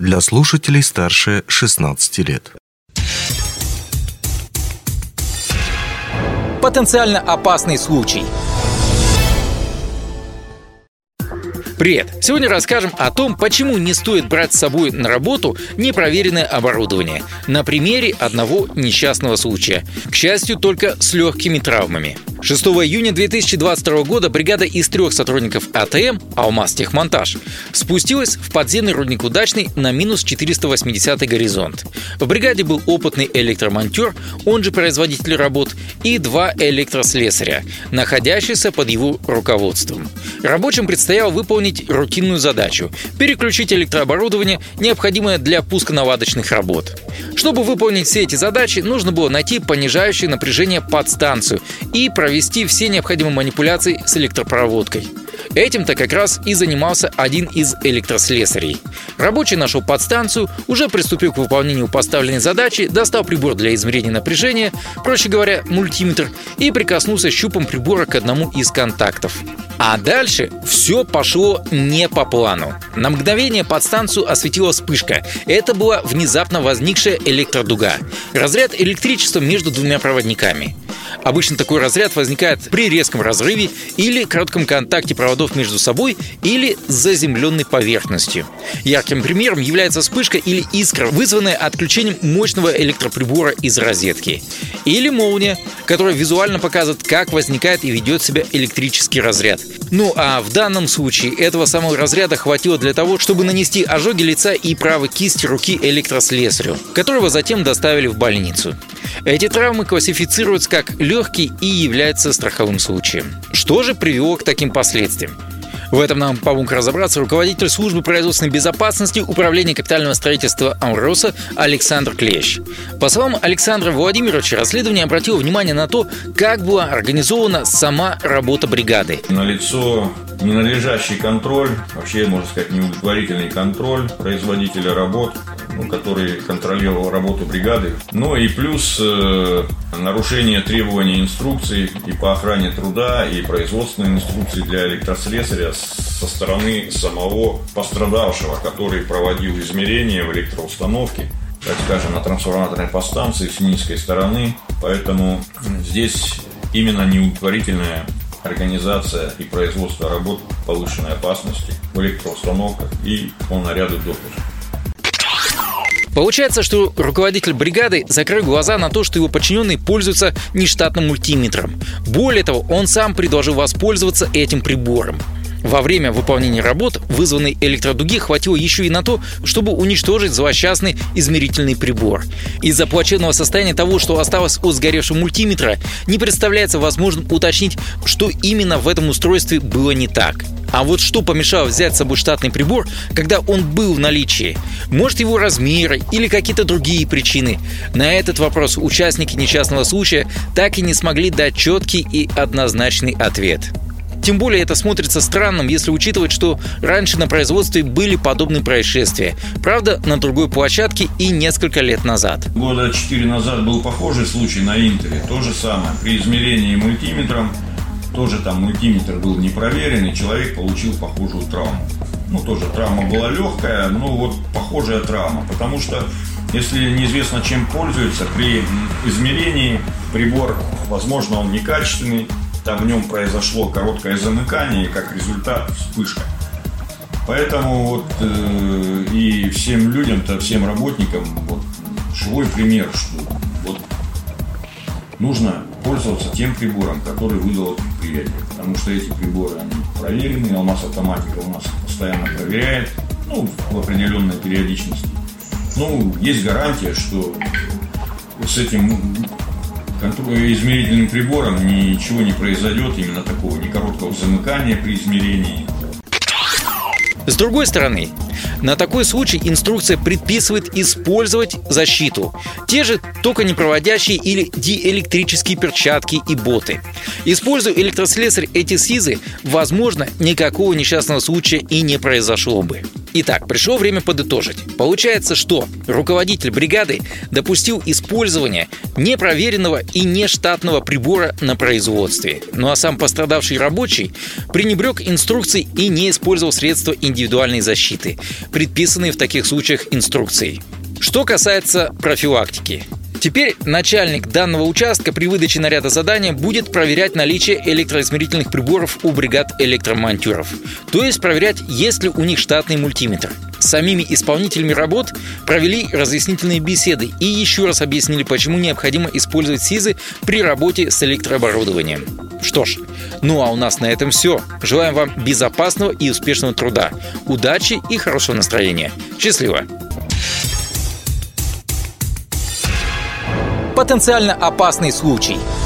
для слушателей старше 16 лет. Потенциально опасный случай – Привет! Сегодня расскажем о том, почему не стоит брать с собой на работу непроверенное оборудование. На примере одного несчастного случая. К счастью, только с легкими травмами. 6 июня 2022 года бригада из трех сотрудников АТМ «Алмаз Техмонтаж» спустилась в подземный рудник «Удачный» на минус 480 горизонт. В бригаде был опытный электромонтер, он же производитель работ, и два электрослесаря, находящиеся под его руководством. Рабочим предстояло выполнить рутинную задачу – переключить электрооборудование, необходимое для пусконаладочных работ. Чтобы выполнить все эти задачи, нужно было найти понижающее напряжение подстанцию и проверить провести все необходимые манипуляции с электропроводкой. Этим-то как раз и занимался один из электрослесарей. Рабочий нашел подстанцию, уже приступил к выполнению поставленной задачи, достал прибор для измерения напряжения, проще говоря, мультиметр, и прикоснулся щупом прибора к одному из контактов. А дальше все пошло не по плану. На мгновение подстанцию осветила вспышка. Это была внезапно возникшая электродуга. Разряд электричества между двумя проводниками. Обычно такой разряд возникает при резком разрыве или коротком контакте проводов между собой или с заземленной поверхностью. Ярким примером является вспышка или искра, вызванная отключением мощного электроприбора из розетки. Или молния, которая визуально показывает, как возникает и ведет себя электрический разряд. Ну а в данном случае этого самого разряда хватило для того, чтобы нанести ожоги лица и правой кисти руки электрослесарю, которого затем доставили в больницу. Эти травмы классифицируются как легкие и являются страховым случаем. Что же привело к таким последствиям? В этом нам помог разобраться руководитель службы производственной безопасности Управления капитального строительства Амроса Александр Клещ. По словам Александра Владимировича, расследование обратило внимание на то, как была организована сама работа бригады. На лицо ненадлежащий контроль, вообще, можно сказать, неудовлетворительный контроль производителя работ, ну, который контролировал работу бригады. Ну и плюс э, нарушение требований инструкций и по охране труда, и производственной инструкции для электрослесаря со стороны самого пострадавшего, который проводил измерения в электроустановке так скажем, на трансформаторной подстанции с низкой стороны. Поэтому здесь именно неудовлетворительная организация и производство работ повышенной опасности в электроустановках и по наряду допуска. Получается, что руководитель бригады закрыл глаза на то, что его подчиненные пользуются нештатным мультиметром. Более того, он сам предложил воспользоваться этим прибором. Во время выполнения работ вызванной электродуги хватило еще и на то, чтобы уничтожить злосчастный измерительный прибор. Из-за плачевного состояния того, что осталось от сгоревшего мультиметра, не представляется возможным уточнить, что именно в этом устройстве было не так. А вот что помешало взять с собой штатный прибор, когда он был в наличии? Может его размеры или какие-то другие причины? На этот вопрос участники несчастного случая так и не смогли дать четкий и однозначный ответ. Тем более это смотрится странным, если учитывать, что раньше на производстве были подобные происшествия. Правда, на другой площадке и несколько лет назад. Года четыре назад был похожий случай на Интеле. То же самое. При измерении мультиметром тоже там мультиметр был не проверен, и человек получил похожую травму. Ну, тоже травма была легкая, но вот похожая травма. Потому что если неизвестно чем пользуется, при измерении прибор, возможно, он некачественный, там в нем произошло короткое замыкание, и как результат вспышка. Поэтому вот э, и всем людям-то, всем работникам вот живой пример, что нужно пользоваться тем прибором, который выдало предприятие. Потому что эти приборы, они проверены, Алмаз Автоматика у нас постоянно проверяет, ну, в определенной периодичности. Ну, есть гарантия, что с этим измерительным прибором ничего не произойдет, именно такого, ни короткого замыкания при измерении. С другой стороны, на такой случай инструкция предписывает использовать защиту. Те же токонепроводящие или диэлектрические перчатки и боты. Используя электрослесарь эти СИЗы, возможно, никакого несчастного случая и не произошло бы. Итак, пришло время подытожить. Получается, что руководитель бригады допустил использование непроверенного и нештатного прибора на производстве. Ну а сам пострадавший рабочий пренебрег инструкцией и не использовал средства индивидуальной защиты, предписанные в таких случаях инструкцией. Что касается профилактики. Теперь начальник данного участка при выдаче наряда задания будет проверять наличие электроизмерительных приборов у бригад электромонтеров. То есть проверять, есть ли у них штатный мультиметр. Самими исполнителями работ провели разъяснительные беседы и еще раз объяснили, почему необходимо использовать СИЗы при работе с электрооборудованием. Что ж, ну а у нас на этом все. Желаем вам безопасного и успешного труда, удачи и хорошего настроения. Счастливо! Потенциально опасный случай –